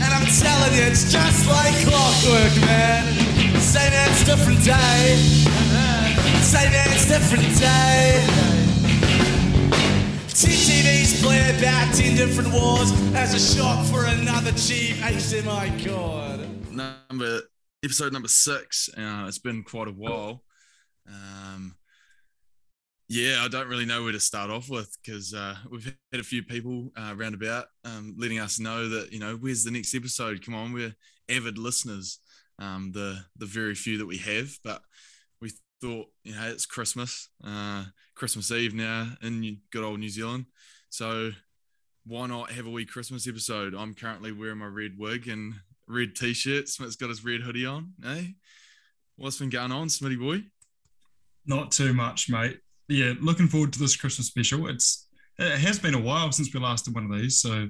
And I'm telling you, it's just like clockwork, man. Same it's different day. Same it's different day. TTV's play about 10 different wars as a shock for another cheap HDMI cord. number episode number six. Uh, it's been quite a while. Um, yeah, I don't really know where to start off with because uh, we've had a few people uh, roundabout um, letting us know that you know where's the next episode. Come on, we're avid listeners. Um, the the very few that we have, but we thought you know it's Christmas, uh, Christmas Eve now in good old New Zealand, so why not have a wee Christmas episode? I'm currently wearing my red wig and red t-shirt. Smith's got his red hoodie on. Hey, what's been going on, Smitty boy? Not too much, mate. Yeah, looking forward to this Christmas special. It's it has been a while since we last did one of these, so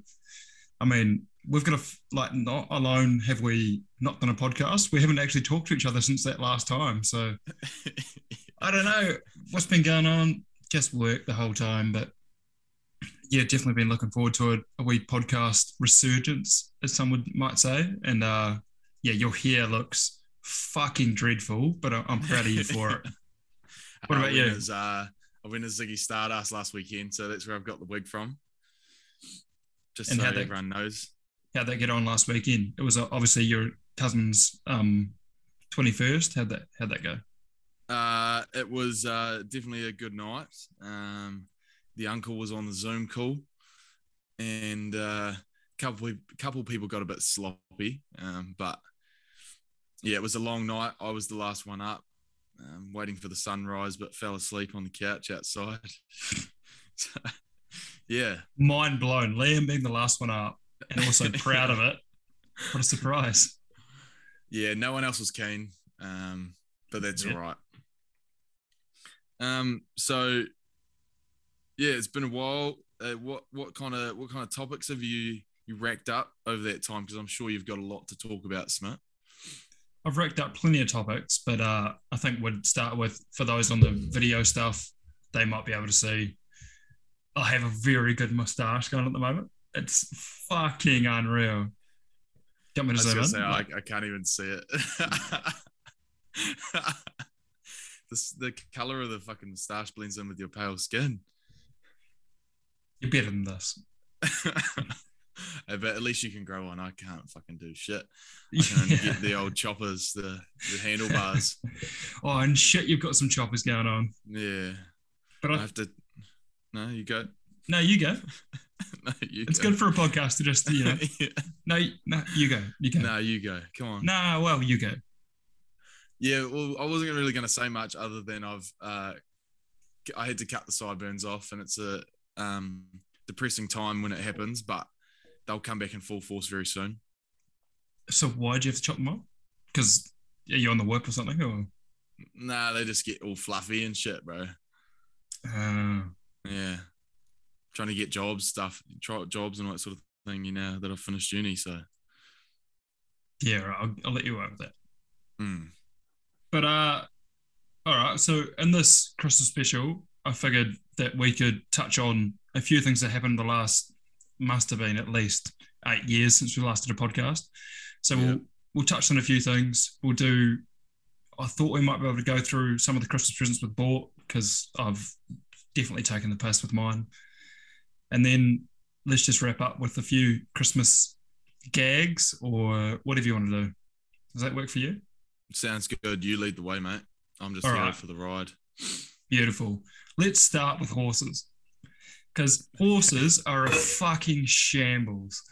I mean, we've got a like not alone have we not done a podcast. We haven't actually talked to each other since that last time. So I don't know what's been going on. Just work the whole time, but yeah, definitely been looking forward to a, a wee podcast resurgence, as some would might say. And uh, yeah, your hair looks fucking dreadful, but I- I'm proud of you for it. What I about went you? As, uh, I went as Ziggy Stardust last weekend, so that's where I've got the wig from. Just And so that- everyone knows. How'd that get on last weekend? It was uh, obviously your cousin's um, 21st. How'd that how'd that go? Uh, it was uh, definitely a good night. Um, the uncle was on the Zoom call, and uh, a couple couple people got a bit sloppy. Um, but yeah, it was a long night. I was the last one up, um, waiting for the sunrise, but fell asleep on the couch outside. So, yeah, Mind blown. Liam being the last one up and also proud of it. What a surprise. yeah, no one else was keen, um, but that's Yeah. all right. Um, so yeah, it's been a while. Uh, what what kind of what kind of topics have you you racked up over that time? Because I'm sure you've got a lot to talk about, Smith. I've racked up plenty of topics, but uh, I think we'd start with for those on the video stuff, they might be able to see. I have a very good mustache going at the moment. It's fucking unreal. Want me I to was zoom in? say I, I can't even see it. this, the color of the fucking moustache blends in with your pale skin. you're better than this. But at least you can grow one. I can't fucking do shit. I can only get the old choppers, the, the handlebars. oh, and shit, you've got some choppers going on. Yeah. But I I, have to. No, you go. no, you go. No, you It's go. good for a podcast to just, you know. Yeah. No, no, you go. You go. No, you go. Come on. Nah, well, you go. Yeah, well, I wasn't really going to say much other than I've uh, I had to cut the sideburns off, and it's a um, depressing time when it happens, but they'll come back in full force very soon. So why'd you have to chop them up? Because are you on the whip or something? Or Nah, they just get all fluffy and shit, bro. uh, Yeah, trying to get jobs, stuff, jobs and all that sort of thing. You know that I've finished uni, so yeah, right, I'll, I'll let you out with that. hmm. But uh, all right. So in this Christmas special, I figured that we could touch on a few things that happened the last must have been at least eight years since we last did a podcast. So Yeah. we'll we'll touch on a few things. We'll do. I thought we might be able to go through some of the Christmas presents we've bought because I've definitely taken the piss with mine, and then let's just wrap up with a few Christmas gags or whatever you want to do. Does that work for you? sounds good. You lead the way, mate. I'm just All here right. for the ride. Beautiful. Let's start with horses. Because horses are a fucking shambles.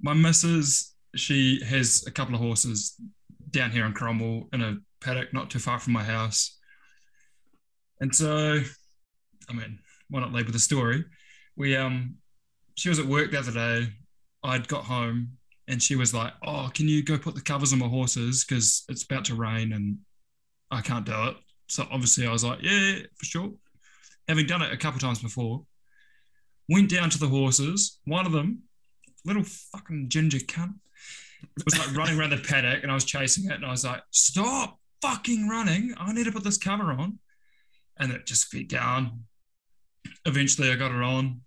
My missus, she has a couple of horses down here in Cromwell in a paddock not too far from my house. And so, I mean, why not with the story? We um she was at work the other day. I'd got home and she was like, Oh, can you go put the covers on my horses? Because it's about to rain and I can't do it. So obviously I was like, yeah, for sure. Having done it a couple times before, went down to the horses. One of them, little fucking ginger cunt, was like running around the paddock and I was chasing it and I was like, stop fucking running. I need to put this cover on. And it just fit down. Eventually I got it on.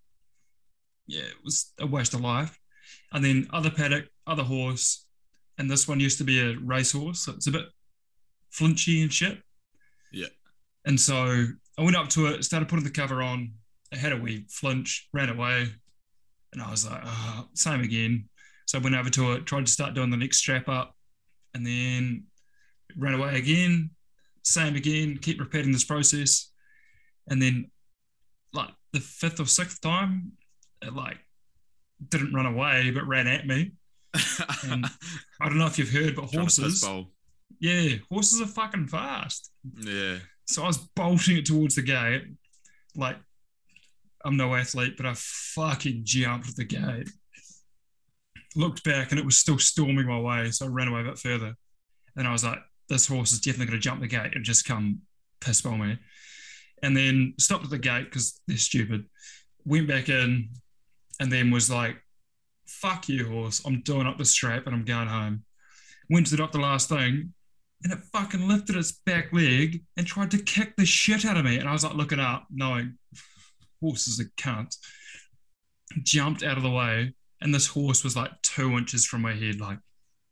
yeah, it was a waste of life. And then other paddock, other horse, and this one used to be a racehorse, so it's a bit flinchy and shit. Yeah. And so I went up to it, started putting the cover on. It had a wee flinch, ran away, and I was like, oh, same again. So I went over to it, tried to start doing the next strap up, and then ran away again, same again, keep repeating this process. And then like the fifth or sixth time, it like didn't run away but ran at me. And I don't know if you've heard, but Trying to piss horses, yeah, horses are fucking fast. Yeah. So I was bolting it towards the gate. Like, I'm no athlete, but I fucking jumped the gate. Looked back and it was still storming my way. So I ran away a bit further. And I was like, this horse is definitely going to jump the gate and just come piss bowl me. And then stopped at the gate because they're stupid. Went back in and then was like, fuck you, horse. I'm doing up the strap and I'm going home. Went to the the last thing and it fucking lifted its back leg and tried to kick the shit out of me. And I was like looking up, knowing horses are cunt. Jumped out of the way, and this horse was like two inches from my head, like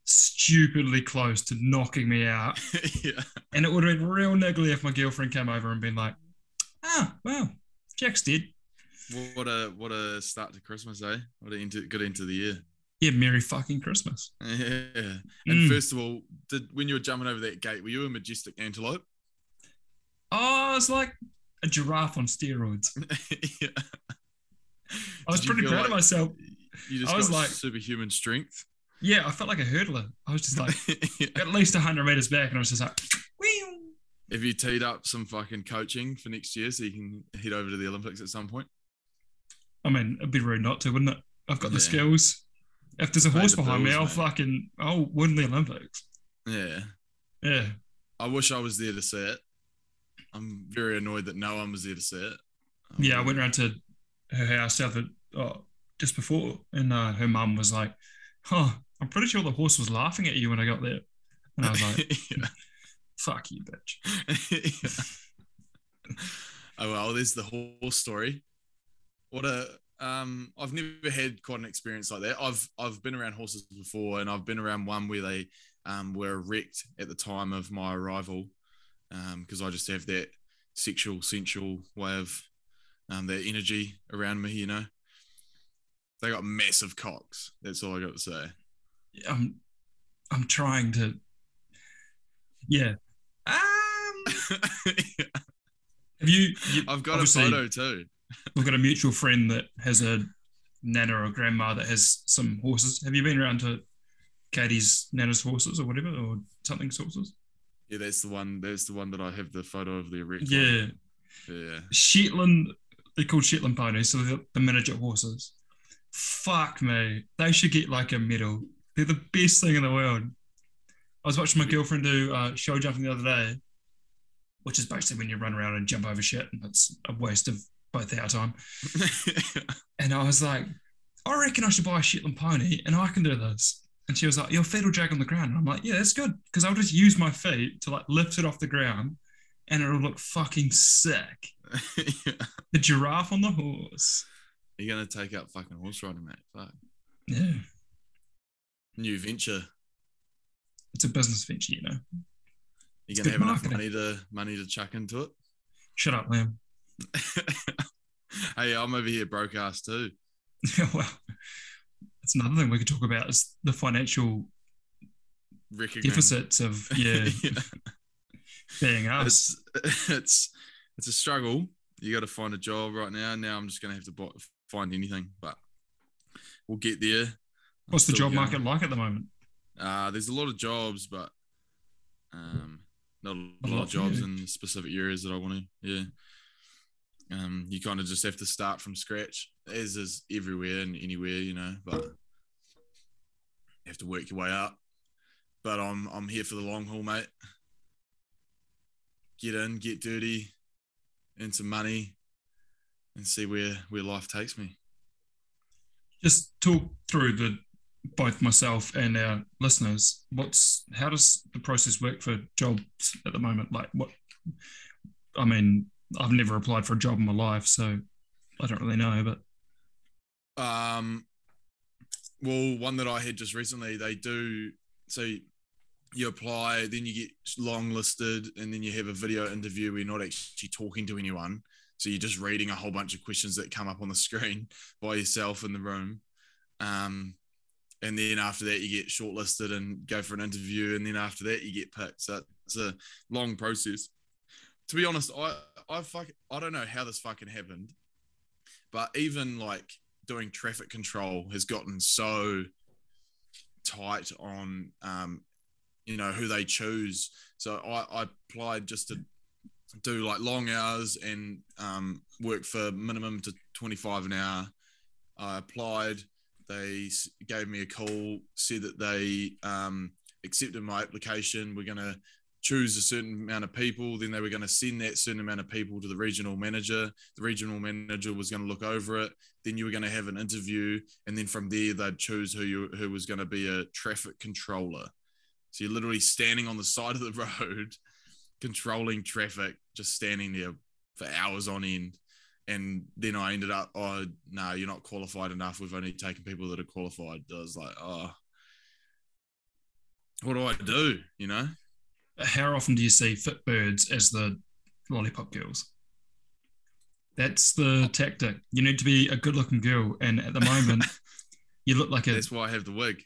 stupidly close to knocking me out. yeah. And it would have been real niggly if my girlfriend came over and been like, "Ah, well, Jack's dead." What a what a start to Christmas, eh? What a into, good into the year. Yeah, Merry fucking Christmas. Yeah. And Mm. first of all, did when you were jumping over that gate, were you a majestic antelope? Oh, it's like a giraffe on steroids. yeah. I was pretty proud of myself. You just I was got like- superhuman strength. Yeah, I felt like a hurdler. I was just like Yeah. at least 100 meters back, and I was just like, Whew. Have you teed up some fucking coaching for next year so you can head over to the Olympics at some point? I mean, it'd be rude not to, wouldn't it? I've got the Yeah. skills. If there's a horse the behind me, I'll mate. fucking, I'll win the Olympics. Yeah. Yeah. I wish I was there to see it. I'm very annoyed that no one was there to see it. Yeah, I Um, went around to her house the oh, just before, and uh, her mum was like, "Huh, I'm pretty sure the horse was laughing at you when I got there." And I was like, yeah. "Fuck you, bitch." oh well, there's the horse story. What a um I've never had quite an experience like that. I've I've been around horses before and I've been around one where they um were wrecked at the time of my arrival. Um, because I just have that sexual, sensual way of um that energy around me, you know. They got massive cocks. That's all I got to say. I'm, I'm trying to, yeah. Um, have you? you I've got a photo too. We've got a mutual friend that has a nana or grandma that has some horses. Have you been around to Katie's nana's horses or whatever, or something's horses? Yeah, that's the one. That's the one that I have the photo of the erect. Yeah, one. yeah. Shetland. They're called Shetland ponies, so they're the miniature horses. Fuck me, they should get like a medal. They're the best thing in the world. I was watching my girlfriend do uh, show jumping the other day, which is basically when you run around and jump over shit, and it's a waste of both our time. And I was like, I reckon I should buy a Shetland pony and I can do this. And she was like, Your feet will drag on the ground. And I'm like, Yeah, that's good. Because I'll just use my feet to like lift it off the ground and it'll look fucking sick. The giraffe on the horse. You're gonna take up fucking horse riding, mate. Fuck. Yeah. New venture. It's a business venture, you know. You're It's gonna have enough money to money to chuck into it. Shut up, Liam. hey, I'm over here broke ass too. well, that's another thing we could talk about is the financial Recognize. deficits of yeah, being us. It's it's it's a struggle. You got to find a job right now. Now I'm just gonna have to buy, find anything, but we'll get there. I'm What's the job young. market like at the moment? Uh, there's a lot of jobs, but um, not a A lot, lot of jobs in specific areas that I want to. Yeah. Um, you kind of just have to start from scratch, as is everywhere and anywhere, you know. But you have to work your way up. But I'm I'm here for the long haul, mate. Get in, get dirty, earn some money, and see where where life takes me. just talk through the both myself and our listeners what's how does the process work for jobs at the moment like what i mean i've never applied for a job in my life so i don't really know but Um, well, one that I had just recently, they do so you apply, then you get long listed, and then you have a video interview where you're not actually talking to anyone. So you're just reading a whole bunch of questions that come up on the screen by yourself in the room. Um, and then after that, you get shortlisted and go for an interview, and then after that, you get picked. So it's a long process. To be honest, I I fuck I don't know how this fucking happened, but even like doing traffic control has gotten so tight on um, you know who they choose. So I, I applied just to do like long hours and um, work for minimum to 25 an hour. I applied. They gave me a call, said that they um, accepted my application. We're going to choose a certain amount of people. Then they were going to send that certain amount of people to the regional manager. The regional manager was going to look over it. Then you were going to have an interview, and then from there they'd choose who you who was going to be a traffic controller. So you're literally standing on the side of the road, controlling traffic, just standing there for hours on end. And then I ended up, oh no, you're not qualified enough. We've only taken people that are qualified. I was like, oh, what do I do? You know? How often do you see fit birds as the lollipop girls? That's the tactic. You need to be a good looking girl. And at the moment, you look like a That's why I have the wig.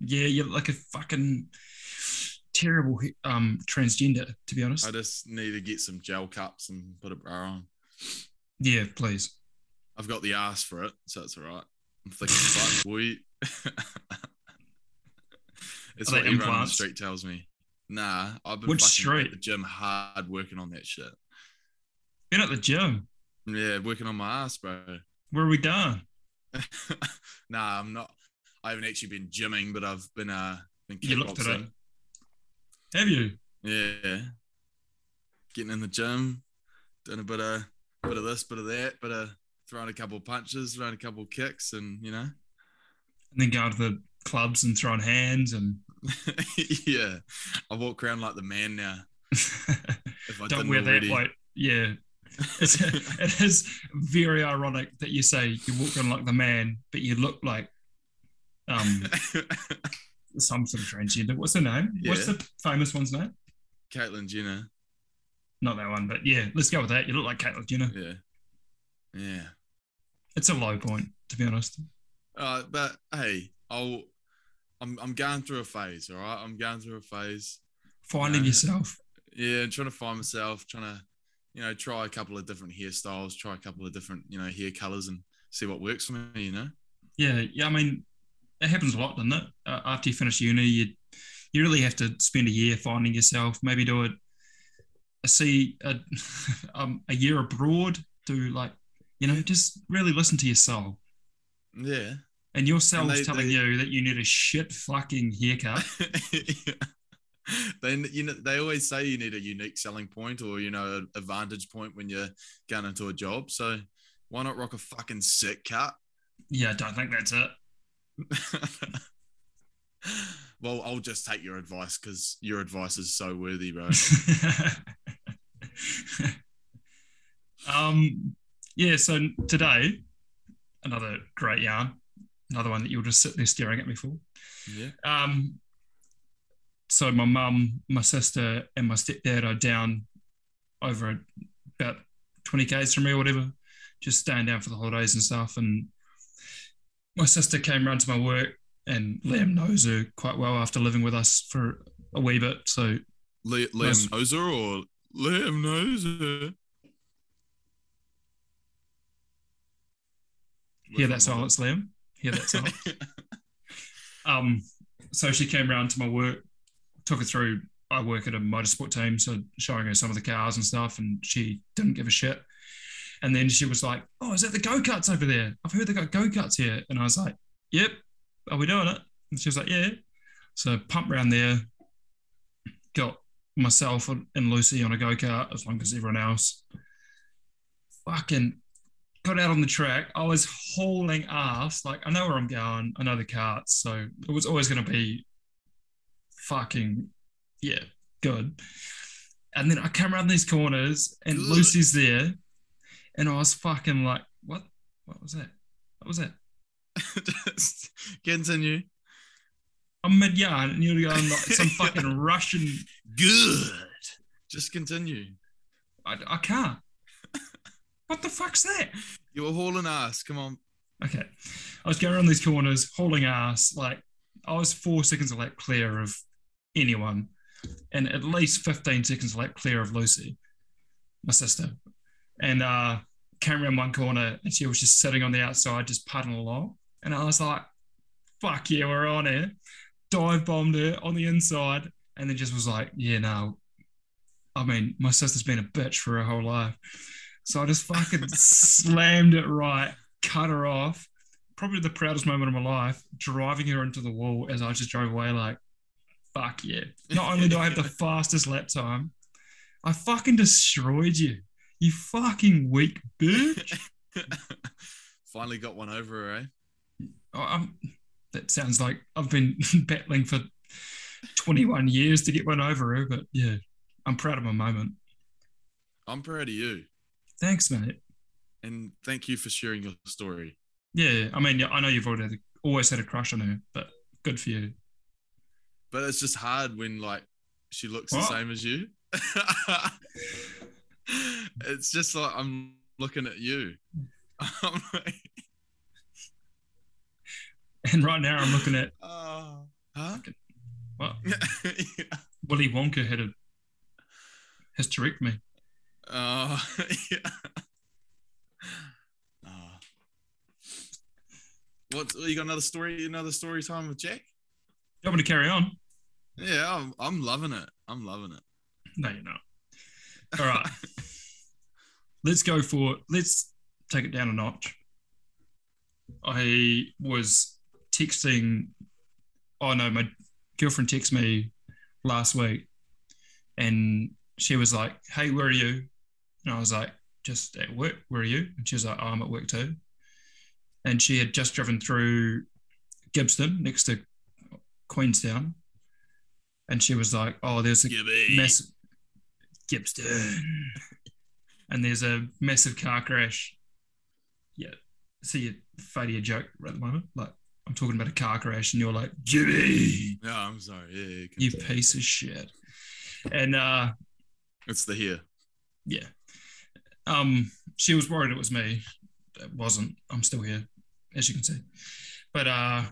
yeah, you look like a fucking terrible um transgender, to be honest. I just need to get some gel cups and put a bra on. Yeah, please. I've got the ass for it, so it's all right. I'm thinking, fuck, boy. it's Are what everyone on the street tells me. Nah, I've been Which fucking at the gym hard working on that shit. Been at the gym. Yeah, working on my ass, bro. Where are we going? nah, I'm not. I haven't actually been gymming, but I've been uh been You looked at it. Have you? Yeah, getting in the gym, doing a bit of bit of this, bit of that, bit of throwing a couple of punches, throwing a couple of kicks, and you know, And then going to the clubs and throwing hands and yeah, I walk around like the man now. If I don't wear already. that like yeah. It's, it is very ironic that you say you walk around like the man, but you look like um some sort of transgender. What's the name? What's the famous one's name? Caitlyn Jenner. Not that one, but yeah, let's go with that. You look like Caitlyn Jenner. Yeah, yeah. It's a low point, to be honest. Uh, but hey, I'll. I'm I'm going through a phase. All right, I'm going through a phase. Finding Uh, yourself. Yeah, and trying to find myself, trying to, you know, try a couple of different hairstyles, try a couple of different, you know, hair colors, and see what works for me. You know. Yeah, yeah. I mean, it happens a lot, doesn't it? Uh, after you finish uni, you you really have to spend a year finding yourself. Maybe do it. See a um, a year abroad. Do like you know, just really listen to your soul. Yeah. And your they- telling they- you that you need a shit fucking haircut. They, you know, they always say you need a unique selling point or you know, a advantage point when you're going into a job. So why not rock a fucking sick cut? yeah, I don't think that's it. well, I'll just take your advice because your advice is so worthy, bro. um, yeah. So today, another great yarn, another one that you'll just sit there staring at me for. yeah. Um, so my mum, my sister, and my stepdad are down over about twenty k's from me or whatever, just staying down for the holidays and stuff. And my sister came round to my work, and Liam knows her quite well after living with us for a wee bit. So Nice. Liam Noser or Liam Noser? hear that silence, Liam. Hear that silence. Um, so she came round to my work, took her through. I work at a motorsport team, so showing her some of the cars and stuff, and she didn't give a shit. And then she was like, "Oh, is that the go karts over there? I've heard they got go karts here." And I was like, "Yep, are we doing it?" And she was like, "Yeah." So pump round there, got myself and Lucy on a go kart as long as everyone else. Fucking got out on the track. I was hauling ass. Like I know where I'm going. I know the carts, so it was always going to be fucking yeah good. And then I come around these corners, and Good. Lucy's there, and I was fucking like, what? What was that? What was that? Just continue. I'm mid yarn and you're going like some fucking Russian. Good. Just continue. I, I can't. What the fuck's that? You were hauling ass. Come on. Okay. I was going around these corners, hauling ass. Like, I was four seconds of lap clear of anyone, and at least 15 seconds of lap clear of Lucy, my sister. And uh, came around one corner, and she was just sitting on the outside, just putting along. And I was like, fuck yeah, we're on it. Dive bombed her on the inside, and then just was like, yeah, no. I mean, my sister's been a bitch for her whole life. So I just fucking slammed it right, cut her off. Probably the proudest moment of my life, driving her into the wall as I just drove away, like, fuck yeah. Not only do I have the fastest lap time, I fucking destroyed you. You fucking weak bitch. Finally got one over her, eh? Oh, I'm, that sounds like I've been battling for 21 years to get one over her, but yeah, I'm proud of my moment. I'm proud of you. Thanks, mate. And thank you for sharing your story. Yeah, I mean, I know you've already had, always had a crush on her, but good for you. But it's just hard when like she looks the same as you. it's just like I'm looking at you. And right now I'm looking at oh, huh? what yeah. Willy Wonka had a hysterectomy. Oh, yeah. Oh. What you got another story? Another story time with Jack? You want me to carry on? Yeah, I'm, I'm loving it. I'm loving it. No, you're not. All right. let's go for let's take it down a notch. I was texting oh no, my girlfriend texted me last week and she was like, Hey, where are you? And I was like, just at work, where are you? And she was like, oh, I'm at work too. And she had just driven through Gibbston next to Queenstown. And she was like, Oh, there's a Gibby. massive Gibbston. and there's a massive car crash. Yeah. See you fading a joke right at the moment. Like I'm talking about a car crash and you're like, Jimmy, No, I'm sorry. Yeah, yeah, you piece of shit. And uh It's the here. yeah. Um she was worried it was me. It wasn't. I'm still here, as you can see. But uh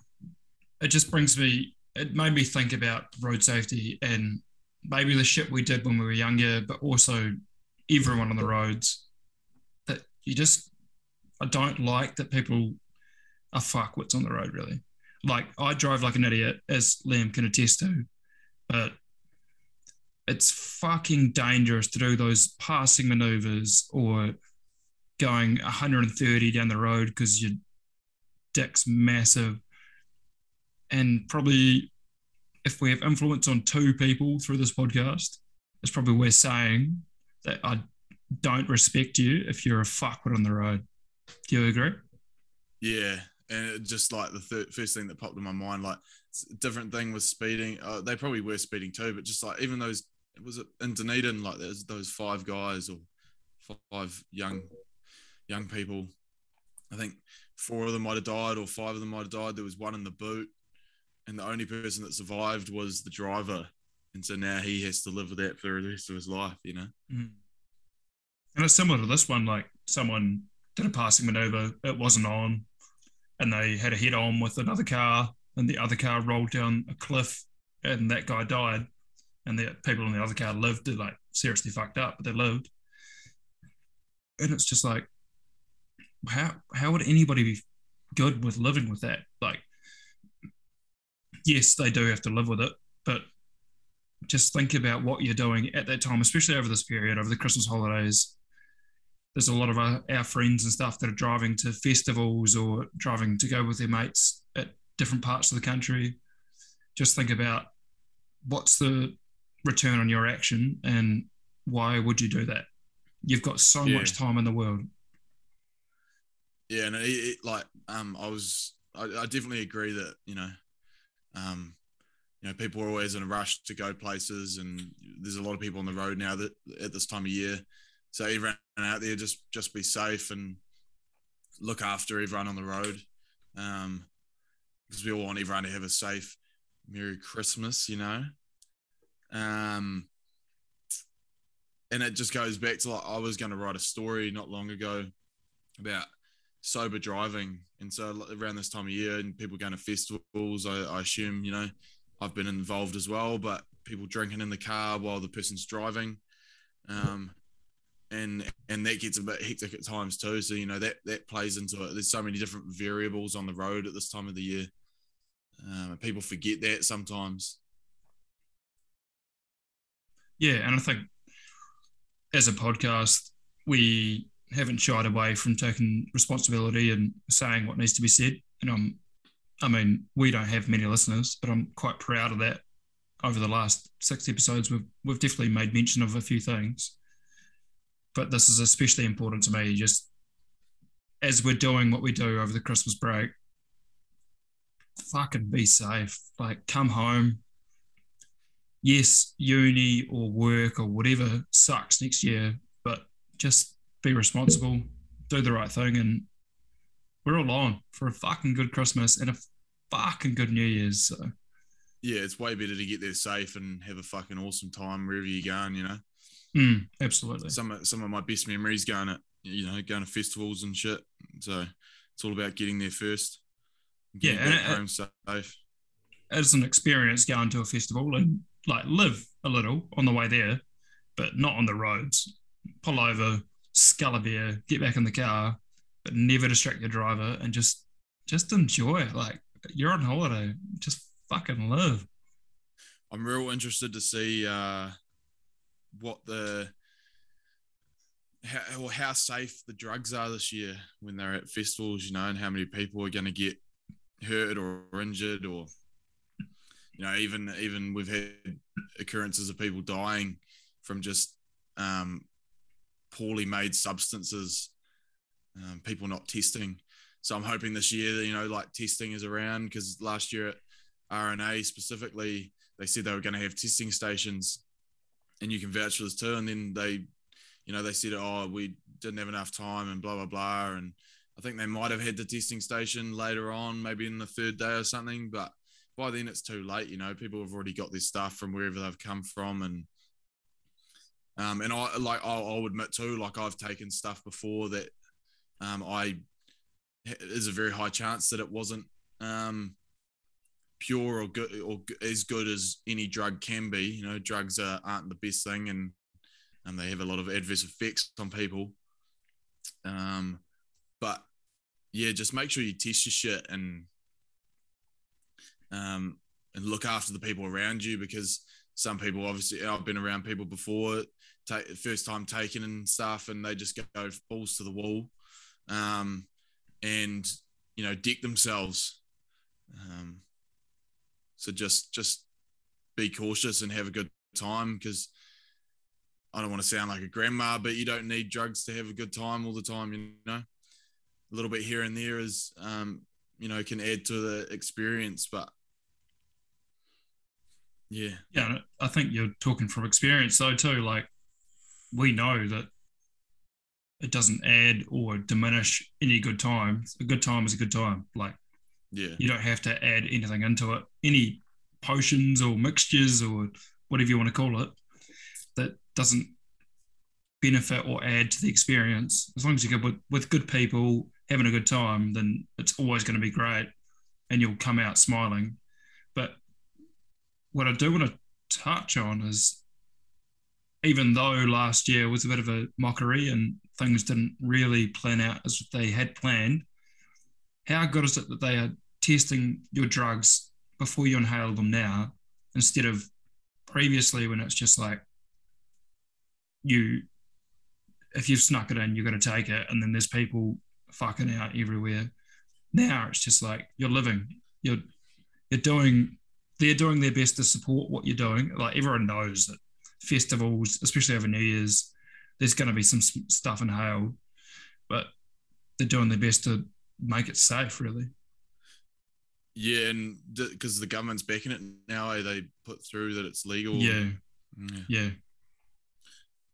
it just brings me it made me think about road safety and maybe the shit we did when we were younger, but also everyone on the roads. That you just I don't like that people are fuckwits on the road really. Like I drive like an idiot, as Liam can attest to, but it's fucking dangerous to do those passing maneuvers or going 130 down the road because your dick's massive. And probably if we have influence on two people through this podcast, it's probably we're saying that I don't respect you if you're a fuckwit on the road. Do you agree? Yeah, and just like the first thing that popped in my mind, like different thing with speeding. Uh, they probably were speeding too, but just like even those, was it in Dunedin? Like there's those five guys or five young young people. I think four of them might have died, or five of them might have died. There was one in the boot, and the only person that survived was the driver. And so now he has to live with that for the rest of his life, you know? Mm-hmm. And it's similar to this one, like someone did a passing maneuver, it wasn't on, and they had a head on with another car, and the other car rolled down a cliff, and that guy died, and the people in the other car lived. They're like seriously fucked up, but they lived. And it's just like, how how would anybody be good with living with that? Like, yes, they do have to live with it, but just think about what you're doing at that time, especially over this period, over the Christmas holidays. There's a lot of our, our friends and stuff that are driving to festivals or driving to go with their mates at different parts of the country. Just think about what's the return on your action and why would you do that? You've got so Yeah. much time in the world. Yeah, and it, it, like um, I was, I, I definitely agree that you know, um, you know, people are always in a rush to go places, and there's a lot of people on the road now that at this time of year. So everyone out there, just just be safe and look after everyone on the road. um, because we all want everyone to have a safe Merry Christmas, you know. Um, and it just goes back to like I was going to write a story not long ago about sober driving, and so around this time of year, and people going to festivals, I, I assume you know I've been involved as well, but people drinking in the car while the person's driving. Um, and and that gets a bit hectic at times too. So you know that that plays into it. There's so many different variables on the road at this time of the year. Um, people forget that sometimes. Yeah, and I think as a podcast, we haven't shied away from taking responsibility and saying what needs to be said. And I'm, I mean, we don't have many listeners, but I'm quite proud of that. Over the last six episodes, we've we've definitely made mention of a few things but this is especially important to me just as we're doing what we do over the Christmas break. Fucking be safe. Like, come home. Yes, uni or work or whatever sucks next year, but just be responsible, do the right thing, and we're all on for a fucking good Christmas and a fucking good New Year's. So. Yeah, it's way better to get there safe and have a fucking awesome time wherever you're going, you know? Mm, absolutely. Some of, some of my best memories going at you know going to festivals and shit. So it's all about getting there first. Getting yeah, and home safe. It's an experience going to a festival and like live a little on the way there, but not on the roads. Pull over, scull a beer, get back in the car, but never distract your driver and just just enjoy. Like you're on holiday, just fucking live. I'm real interested to see uh, what the how, or how safe the drugs are this year when they're at festivals, you know, and how many people are going to get hurt or injured, or you know, even even we've had occurrences of people dying from just um, poorly made substances, um, people not testing. So I'm hoping this year, that you know, like testing is around because last year at RNA specifically, they said they were going to have testing stations and you can vouch for this too. And then they, you know, they said, oh, we didn't have enough time and blah, blah, blah. And I think they might have had the testing station later on, maybe in the third day or something. But by then it's too late, you know, people have already got their stuff from wherever they've come from. And, um, and I like, I'll, I'll admit too, like I've taken stuff before that, um, I, there's a very high chance that it wasn't, um, pure or good or as good as any drug can be. You know, drugs are, aren't the best thing, and and they have a lot of adverse effects on people. Um, but yeah, just make sure you test your shit and um and look after the people around you because some people obviously I've been around people before take first time taking and stuff and they just go balls to the wall um and you know dick themselves um so just just be cautious and have a good time because I don't want to sound like a grandma, but you don't need drugs to have a good time all the time. You know, a little bit here and there is, um, you know, can add to the experience. But yeah, yeah, I think you're talking from experience though too. Like we know that it doesn't add or diminish any good time. A good time is a good time. Like yeah. You don't have to add anything into it, any potions or mixtures or whatever you want to call it, that doesn't benefit or add to the experience. As long as you go with, with good people, having a good time, then it's always going to be great and you'll come out smiling. But what I do want to touch on is even though last year was a bit of a mockery and things didn't really plan out as they had planned, how good is it that they are testing your drugs before you inhale them now instead of previously when it's just like you if you've snuck it in you're going to take it and then there's people fucking out everywhere now it's just like you're living you're you're doing they're doing their best to support what you're doing like everyone knows that festivals especially over new year's there's going to be some stuff in inhaled but they're doing their best to make it safe really yeah, and because the government's backing it now, eh, they put through that it's legal. Yeah, yeah. yeah.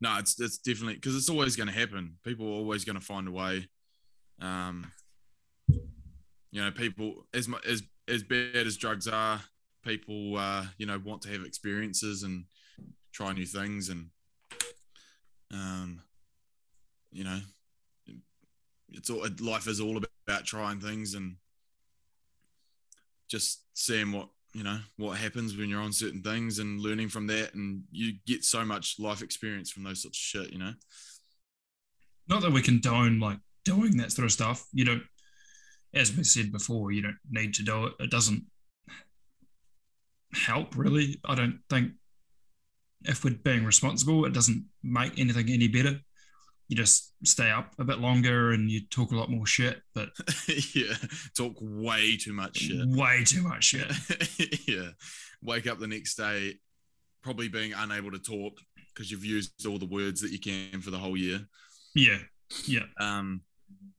No, it's it's definitely because it's always going to happen. People are always going to find a way. Um, you know, people as as as bad as drugs are, people uh, you know want to have experiences and try new things and um, you know, it's all life is all about trying things and just seeing what you know what happens when you're on certain things and learning from that and you get so much life experience from those sorts of shit you know? Not that we condone like doing that sort of stuff. You don't, as we said before, you don't need to do it. It doesn't help really. I don't think if we're being responsible, it doesn't make anything any better. You just stay up a bit longer and you talk a lot more shit, but yeah talk way too much shit way too much shit. yeah wake up the next day probably being unable to talk because you've used all the words that you can for the whole year Yeah, yeah, um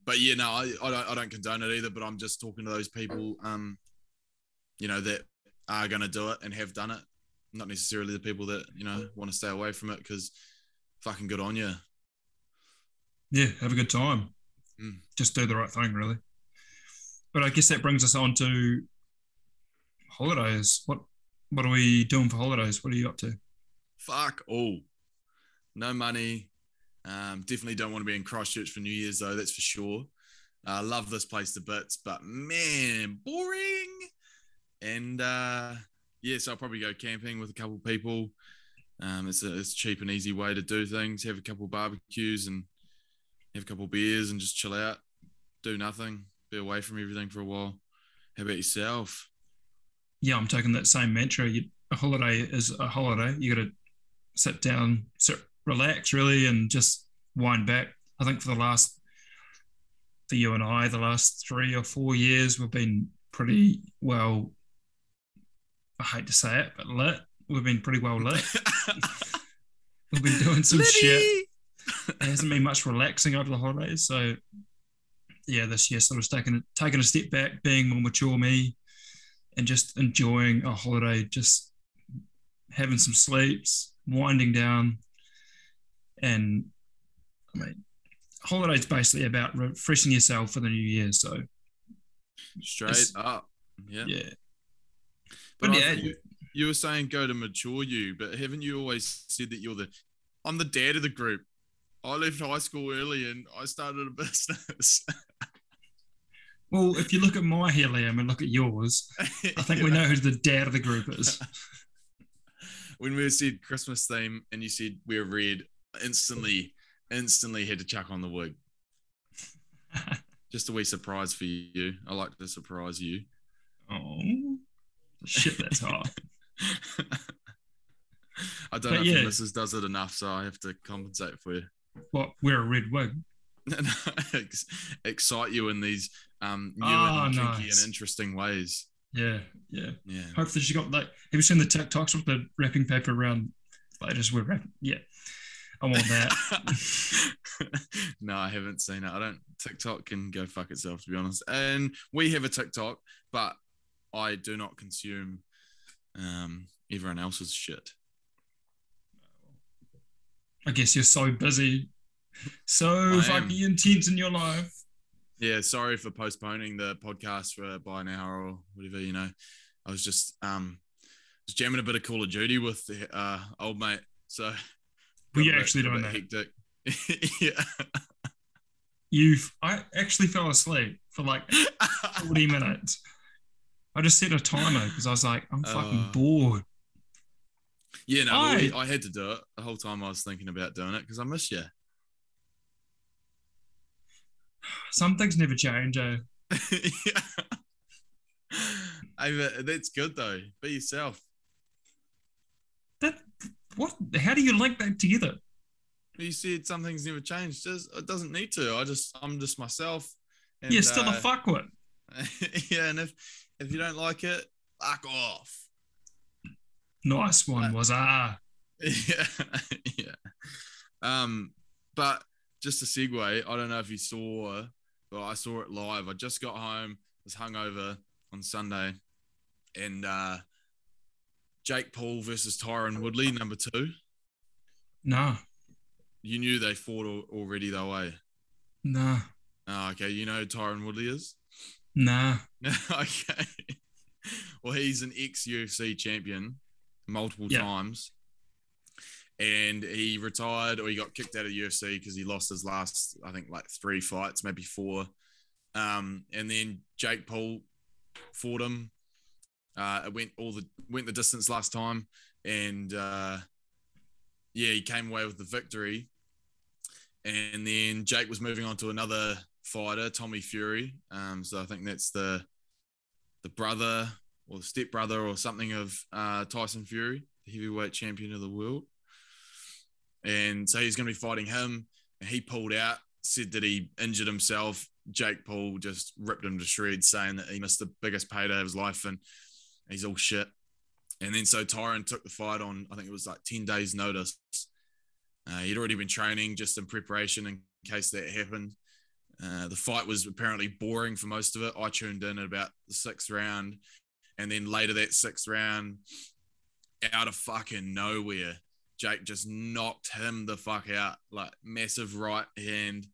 but yeah no I, I don't i don't condone it either but i'm just talking to those people um you know that are going to do it and have done it not necessarily the people that you know want to stay away from it because fucking good on you yeah. Have a good time. Mm. Just do the right thing, really. But I guess that brings us on to holidays. What what are we doing for holidays? What are you up to? fuck all no money um definitely don't want to be in christchurch for new year's though that's for sure. I love this place to bits but man boring. And uh yeah so i'll probably go camping with a couple of people. Um it's a, it's cheap and easy way to do things. Have a couple barbecues and have a couple beers and just chill out. Do nothing. Be away from everything for a while. How about yourself? Yeah, I'm taking that same mantra. You, a holiday is a holiday. You got to sit down, sit, relax, really, and just wind back. I think for the last, for you and I, the last three or four years, we've been pretty well. I hate to say it, but lit. We've been pretty well lit. We've been doing some shit. There hasn't been much relaxing over the holidays. So, yeah, this year sort of taking taking a step back, being more mature me, and just enjoying a holiday, just having some sleeps, winding down, and I mean, holiday's basically about refreshing yourself for the new year. So, straight up yeah yeah, But But yeah. you, you were saying go to mature you, but haven't you always said that you're the I'm the dad of the group. I left high school early and I started a business. well, if you look at my hair, Liam, and look at yours, I think we know who the dad of the group is. when we said Christmas theme and you said we're red, instantly, instantly had to chuck on the wig. Just a wee surprise for you. I like to surprise you. Oh, shit, that's hot. I don't But know if yeah. the missus does it enough, so I have to compensate for you. What? Wear a red wig. Ex- excite you in these um new Oh, and kinky nice. and interesting ways. Yeah, yeah. Yeah. Hopefully, she got like. Have you seen the TikToks with the wrapping paper around? Like just we're wrapping. Yeah, I want that. no, I haven't seen it. I don't. TikTok can go fuck itself, to be honest. And we have a TikTok, but I do not consume um, everyone else's shit. I guess you're so busy, so fucking intense in your life. Yeah, sorry for postponing the podcast for by an hour or whatever. You know, I was just um, was jamming a bit of Call of Duty with the uh, old mate. So, Were you actually doing that? Yeah. You, I actually fell asleep for like 40 minutes. I just set a timer because I was like, I'm fucking Uh, bored. Yeah, no, Aye. I had to do it the whole time. I was thinking about doing it because I miss you. Some things never change. Eh? yeah. Hey, that's good though. Be yourself. That what? How do you link that together? You said some things never changed. Just it doesn't need to. I just I'm just myself. And, You're still uh, a fuckwit. yeah, and if if you don't like it, fuck off. Nice one Uh, was ah. yeah, yeah. Um, but just a segue. I don't know if you saw, but I saw it live. I just got home. Was hungover on Sunday, and uh, Jake Paul versus Tyron Woodley, number two. Nah, You knew they fought already, though, eh? nah. Oh, okay, you know who Tyron Woodley is. Nah. okay. Well, he's an ex UFC champion multiple Yeah. times. And he retired or he got kicked out of UFC because he lost his last, I think, like three fights, maybe four. Um, and then Jake Paul fought him. Uh, it went all the went the distance last time, and uh, yeah, he came away with the victory. And then Jake was moving on to another fighter, Tommy Fury. Um, so I think that's the the brother or the step brother or something of uh, Tyson Fury, the heavyweight champion of the world. And so he's going to be fighting him. And he pulled out, said that he injured himself. Jake Paul just ripped him to shreds, saying that he missed the biggest payday of his life and he's all shit. And then so Tyron took the fight on, I think it was like 10 days' notice. Uh, he'd already been training just in preparation in case that happened. Uh, the fight was apparently boring for most of it. I tuned in at about the sixth round, and then later that sixth round, out of fucking nowhere, Jake just knocked him the fuck out, like massive right hand,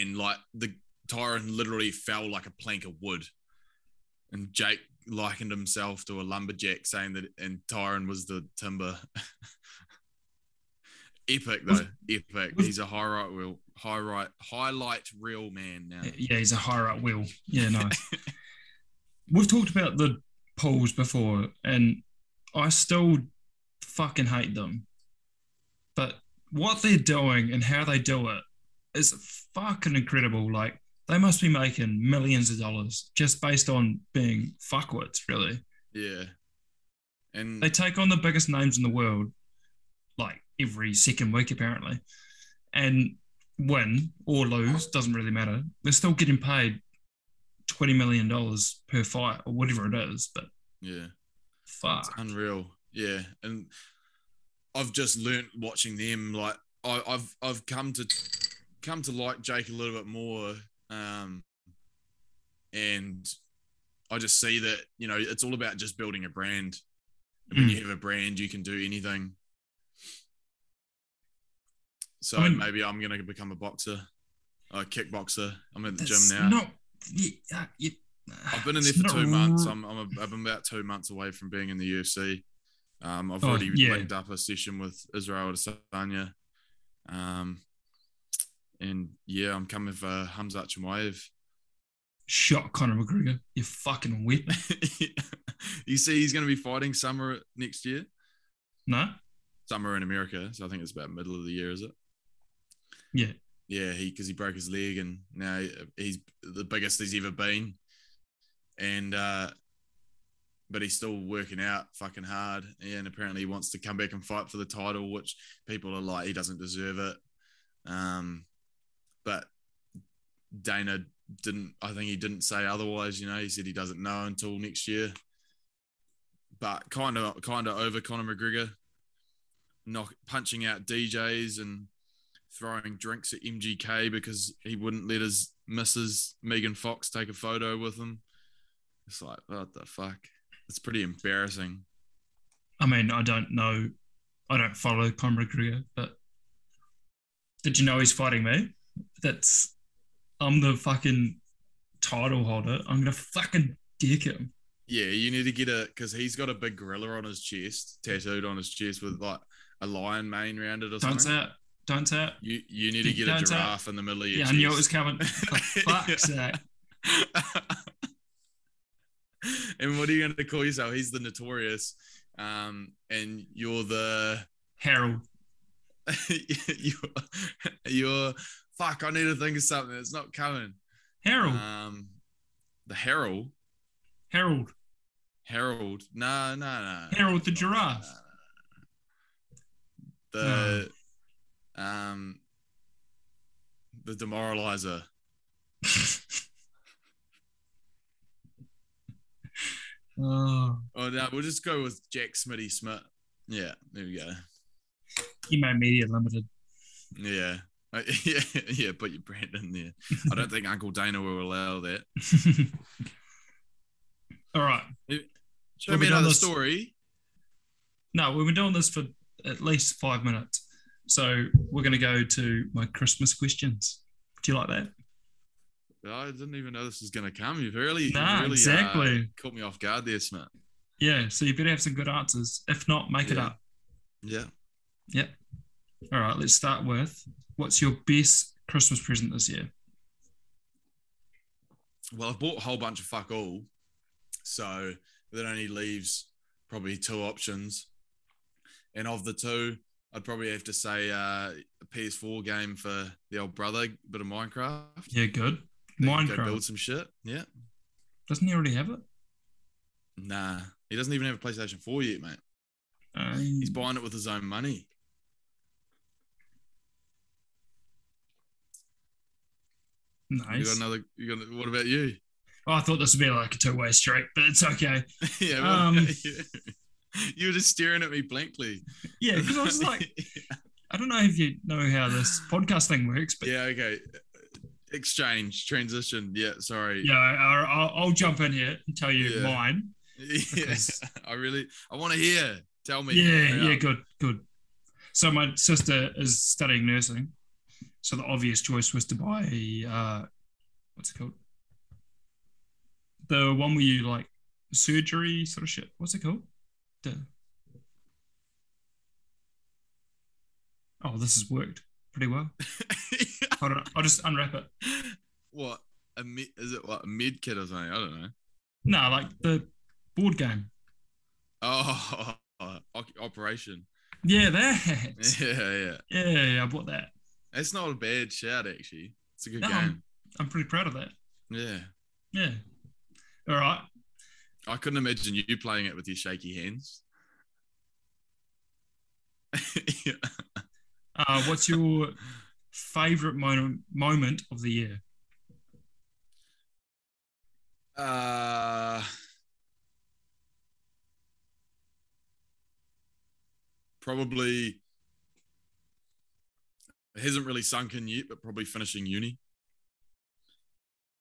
and like the Tyron literally fell like a plank of wood, and Jake likened himself to a lumberjack, saying that, and Tyron was the timber. Epic though, epic. He's a high right wheel, high right, highlight real man now. Yeah, he's a high right wheel. Yeah, nice. We've talked about the Pauls before, and I still fucking hate them. But what they're doing and how they do it is fucking incredible. Like they must be making millions of dollars just based on being fuckwits, really. Yeah, and They take on the biggest names in the world, like every second week, apparently, and win or lose, doesn't really matter. They're still getting paid $20 million per fight or whatever it is, but yeah, fuck. it's unreal. Yeah, and I've just learnt watching them. Like I, I've I've come to come to like Jake a little bit more, um, and I just see that you know it's all about just building a brand. And when Mm. you have a brand, you can do anything. So I mean- maybe I'm gonna become a boxer, a kickboxer. I'm at the gym now. Not, yeah, uh, yeah, I've been in there for two months. I'm, I'm a, I've been about two months away from being in the UFC. Um, I've Oh, already yeah. linked up a session with Israel Adesanya. Um, and yeah, I'm coming for Hamzat Chimaev. shot Conor McGregor. You fucking whip. you see, he's going to be fighting summer next year. No? Summer in America, so I think it's about middle of the year, is it? Yeah. Yeah, he because he broke his leg and now he's the biggest he's ever been, and uh, but he's still working out fucking hard, and apparently he wants to come back and fight for the title, which people are like he doesn't deserve it. Um, but Dana didn't. I think he didn't say otherwise. You know, he said he doesn't know until next year. But kind of, kind of over Conor McGregor, knock punching out DJs and throwing drinks at MGK because he wouldn't let his missus Megan Fox take a photo with him. It's like, what the fuck? It's pretty embarrassing. I mean, I don't know. I don't follow Conor McGregor, but did you know he's fighting me? That's I'm the fucking title holder. I'm gonna fucking dick him. Yeah, you need to get a because he's got a big gorilla on his chest, tattooed on his chest with like a lion mane around it or something. Don't something. Don't say it. You you need to get a Don't it. giraffe in the middle of your Yeah, I knew it was coming. Fuck's sake. and what are you going to call yourself? He's the notorious, um, and you're the Harold. you're, you're fuck. I need to think of something. It's not coming. Harold. Um, the Herald, Harold. Herald. No, no, no. Harold the giraffe. The um, the demoralizer. Oh, Oh no, we'll just go with Jack Smitty Smith. Yeah, there we go. Emo Media Limited. Yeah. Uh, yeah, yeah, put your brand in there. I don't think Uncle Dana will allow that. All right. Show me another this- story. No, we've been doing this for at least five minutes. So we're going to go to my Christmas questions. Do you like that? I didn't even know this was going to come. You've really, Nah, really uh, exactly. caught me off guard there, Smith. Yeah, so you better have some good answers. If not, make it up. Yeah. Yep. All right, let's start with what's your best Christmas present this year? Well, I've bought a whole bunch of fuck all, so that only leaves probably two options. And of the two, I'd probably have to say uh, a PS4 game for the old brother, bit of Minecraft. Yeah, good. Go Minecraft. build some shit. Yeah. Doesn't he already have it? Nah, he doesn't even have a PlayStation 4 yet, mate. Um, He's buying it with his own money. You got another? You got? What about you? Oh, I thought this would be like a two-way street, but it's okay. yeah. what Um, you? were just staring at me blankly. Yeah, because I was like, I don't know if you know how this podcast thing works, but yeah. Okay. Exchange transition. Yeah. Sorry. yeah, I'll, I'll jump in here and tell you Yeah. mine. Yes. I really. I want to hear. Tell me. Yeah, yeah, up. good, good. So my sister is studying nursing, so the obvious choice was to buy uh, what's it called? The one where you like surgery sort of shit. What's it called? The oh, this has worked pretty well. Hold on, I'll just unwrap it. what? A med, is it what a med kit or something? I don't know. No, like the board game. Oh, operation. Yeah, that. Yeah, yeah. Yeah, yeah, I bought that. It's not a bad shout actually. It's a good No, game. I'm, I'm pretty proud of that. Yeah. Yeah. All right. I couldn't imagine you playing it with your shaky hands. yeah. Uh, what's your favorite moment moment of the year? Uh, probably it hasn't really sunk in yet, but probably finishing uni.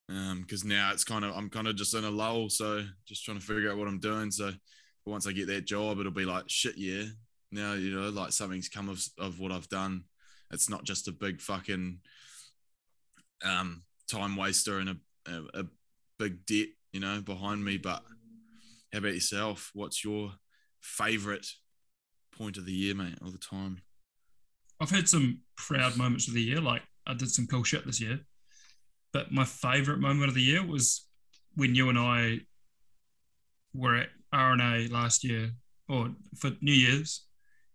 Um, because now it's kind of I'm kind of just in a lull, so just trying to figure out what I'm doing. So once I get that job, it'll be like shit, yeah. Now you know, like something's come of of what I've done. It's not just a big fucking um time waster and a, a, a big debt, you know, behind me. But how about yourself? What's your favorite point of the year, mate, all the time? I've had some proud moments of the year. Like I did some cool shit this year, but my favorite moment of the year was when you and I were at R&A last year, or for New Year's,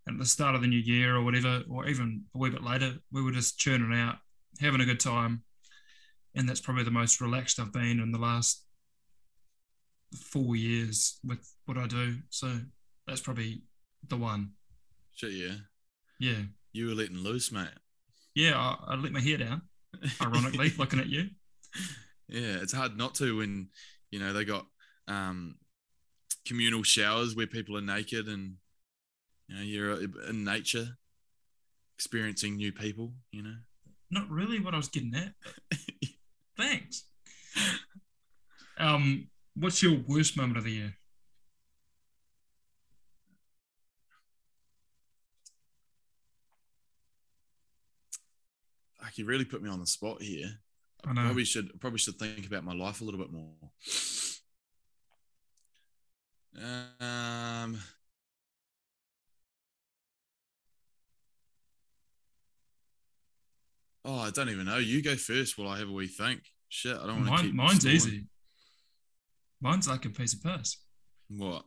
at the start of the new year, or whatever, or even a wee bit later, we were just churning out, having a good time, and that's probably the most relaxed I've been in the last four years with what I do. So that's probably the one. Shit, yeah. Yeah. You were letting loose, mate. Yeah, I, I let my hair down, ironically, looking at you. Yeah, it's hard not to when you know they got um, communal showers where people are naked and you know you're in nature, experiencing new people. You know. Not really what I was getting at. Thanks. Um, what's your worst moment of the year? Like you really put me on the spot here. I know. Probably should probably should think about my life a little bit more. Um. Oh, I don't even know. You go first while I have a wee think. Shit, I don't want to keep. mine's scoring. easy. Mine's like a piece of piss. What?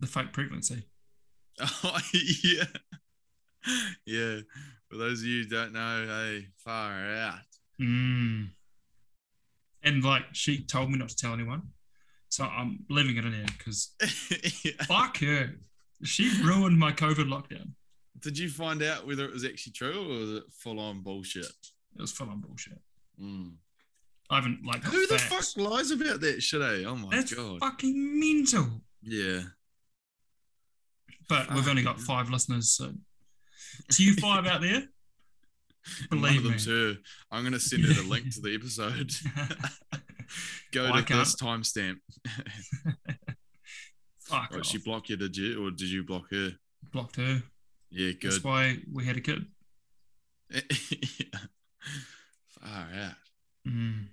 The fake pregnancy. Oh yeah, yeah. For those of you who don't know, hey, far out. Mm. And like she told me not to tell anyone, so I'm leaving it in here because Yeah. fuck her. She ruined my COVID lockdown. Did you find out whether it was actually true or was it full on bullshit? It was full on bullshit. Mm. I haven't like. Who the facts. fuck lies about that shit? Eh? Oh my That's god. fucking mental. Yeah. But we've only got five listeners, so Tier five out there. Believe One me. Too. I'm going to send her the link to the episode. Go to this uh, timestamp. Fuck. Right, she blocked you, did you, or did you block her? Blocked her. Yeah, good. That's why we had a kid. yeah. Far out. Mm.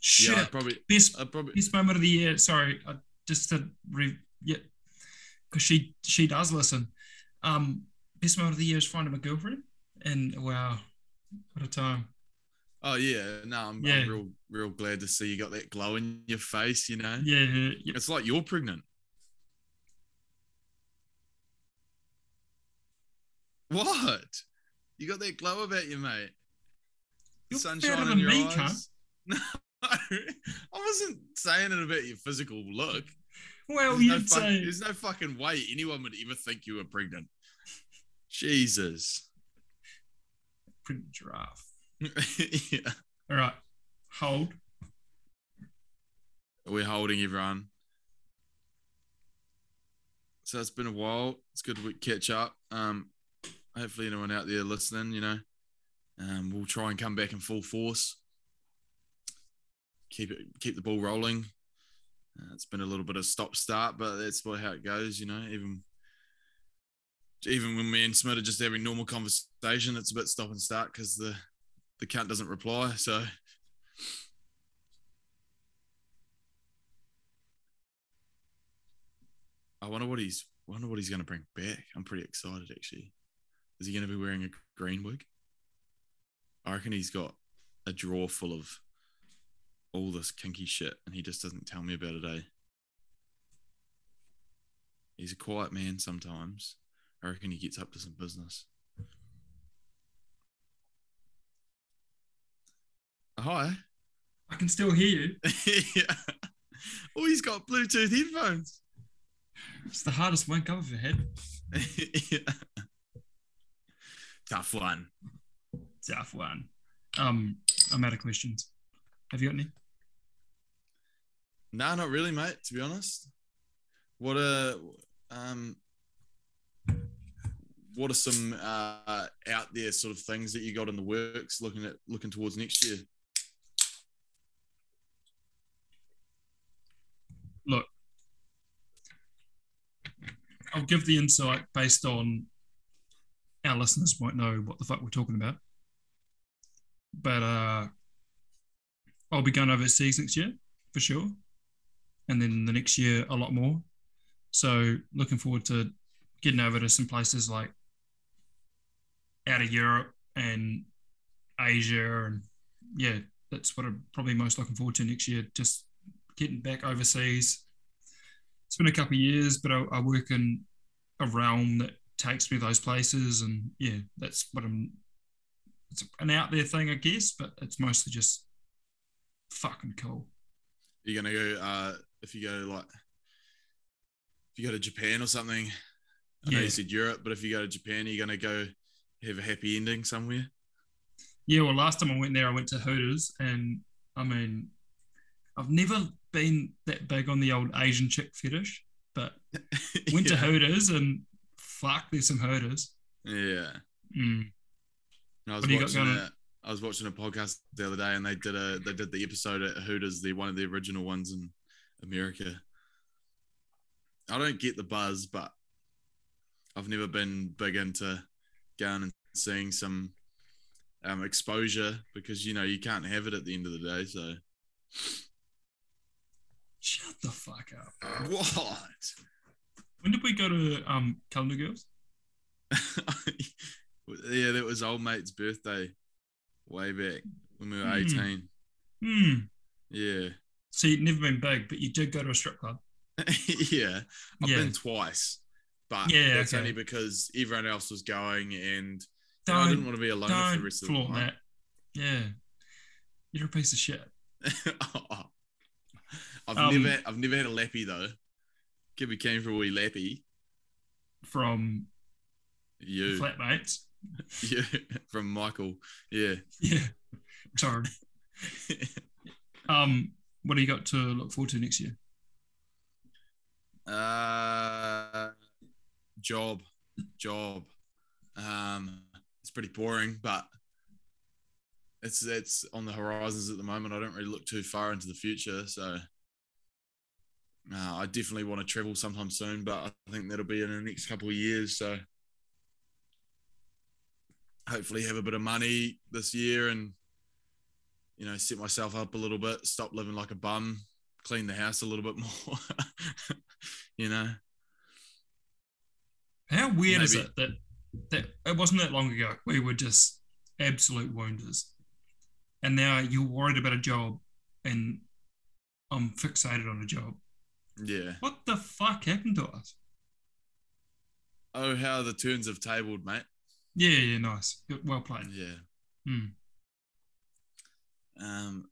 Shit. Yeah, probably, best, probably, best moment of the year. Sorry, I just to re, yeah, because she she does listen. Um, best moment of the year is finding my girlfriend, and wow, what a time. oh yeah, no, I'm, Yeah. I'm real, real glad to see you got that glow in your face. You know, Yeah, yeah, it's like you're pregnant. What? You got that glow about you, mate. You're Sunshine in your me, eyes. No, I wasn't saying it about your physical look. Well, There's no, you'd fuck- say there's no fucking way anyone would ever think you were pregnant. Jesus. print giraffe. yeah. All right, hold. We're holding everyone. So it's been a while. It's good to catch up. Um, hopefully, anyone out there listening, you know, um, we'll try and come back in full force. Keep it, keep the ball rolling. Uh, it's been a little bit of stop start, but that's what how it goes, you know. Even even when me and Smith are just having normal conversation, it's a bit stop and start because the the cunt doesn't reply. So I wonder what he's wonder what he's going to bring back. I'm pretty excited actually. Is he going to be wearing a green wig? I reckon he's got a drawer full of all this kinky shit, and he just doesn't tell me about it. Eh? He's a quiet man sometimes. I reckon he gets up to some business. Hi. I can still hear you. yeah. Oh, he's got Bluetooth headphones. It's the hardest one I've ever had. yeah. Tough one. Tough one. Um, I'm out of questions. Have you got any? No, not really, mate. To be honest, what are um, what are some uh, out there sort of things that you got in the works, looking at looking towards next year? Look, I'll give the insight based on our listeners won't know what the fuck we're talking about. But uh, I'll be going overseas next year for sure. And then the next year, a lot more. So looking forward to getting over to some places like out of Europe and Asia. And yeah, that's what I'm probably most looking forward to next year. Just getting back overseas. It's been a couple of years, but I, I work in a realm that takes me to those places, and yeah, that's what I'm. It's an out there thing, I guess, but it's mostly just fucking cool. You're gonna go uh, if you go like if you go to Japan or something. I know you said Europe, but if you go to Japan, you're gonna go have a happy ending somewhere. Yeah, well, last time I went there, I went to Hooters, and I mean, I've never been that big on the old Asian chick fetish, but went to. Hooters and fuck, there's some Hooters. yeah. Mm. I was What do you got watching a, I was watching a podcast the other day, and they did a they did the episode at Hooters, the one of the original ones in America. I don't get the buzz, but I've never been big into going and seeing some um, exposure because you know you can't have it at the end of the day. So Shut the fuck up. what? When did we go to um Calendar Girls? yeah, that was old mate's birthday, way back when we were Hmm. eighteen. Hmm. Yeah. So you'd never been big, but you did go to a strip club. yeah, I've Yeah. been twice, but Yeah, that's okay. only because everyone else was going, and you know, I didn't want to be alone for the rest of the time. that. Yeah. You're a piece of shit. I've Um, never, I've never had a lappy though. Be keen for a wee lappy. From You, flatmates. you from Michael. Yeah. Yeah. Sorry. Um, what do you got to look forward to next year? Uh, job, job. Um, it's pretty boring, but it's it's on the horizons at the moment. I don't really look too far into the future, so uh, I definitely want to travel sometime soon. But I think that'll be in the next couple of years. So hopefully, have a bit of money this year and you know, set myself up a little bit, stop living like a bum, clean the house a little bit more. you know, How weird is it that that it wasn't that long ago we were just absolute wounders, and now you're worried about a job, and I'm fixated on a job. yeah. What the fuck happened to us? Oh, how the turns have tabled, mate. Yeah, yeah, nice, well played. Yeah. Hmm. Um,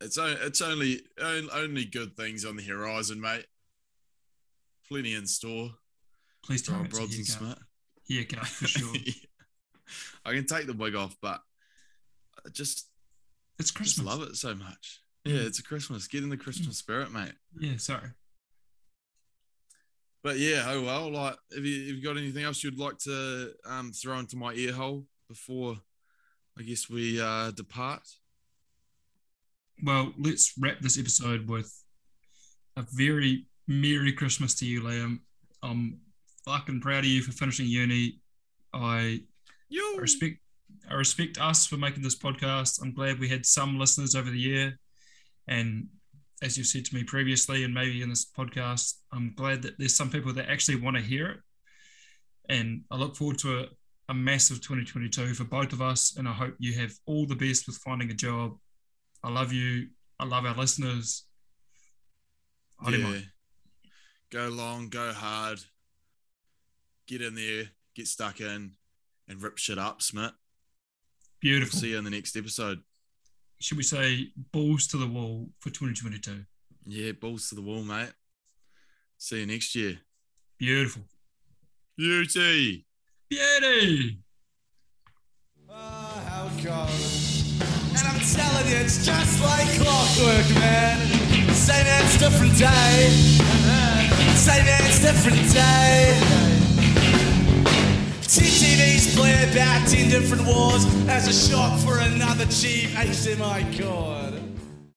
it's it's only only good things on the horizon, mate. Plenty in store Please tell me it's a Brods and haircut. Smith. For sure. I can take the wig off, but I just It's just Christmas. love it so much. Yeah, Mm. it's a Christmas. Get in the Christmas spirit, mate. Yeah, sorry. But yeah, oh well. Like, have you, have you got anything else you'd like to um, throw into my ear hole before, I guess we uh, depart? Well, let's wrap this episode with a very Merry Christmas to you, Liam. I'm fucking proud of you for finishing uni. I Yo, respect I respect us for making this podcast. I'm glad we had some listeners over the year. And as you said to me previously, and maybe in this podcast, I'm glad that there's some people that actually want to hear it. And I look forward to a, a massive 2022 for both of us. And I hope you have all the best with finding a job. I love you. I love our listeners. Yeah. Go long, go hard. Get in there, get stuck in, and rip shit up, Smith. Beautiful. See you in the next episode. Should we say balls to the wall for 2022? Yeah, balls to the wall, mate. See you next year. Beautiful. Beauty. Beauty. Oh. And I'm telling you, it's just like clockwork, man. Same man's different day. Same man's different day. TTVs play about 10 different wars as a shot for another cheap HDMI cord.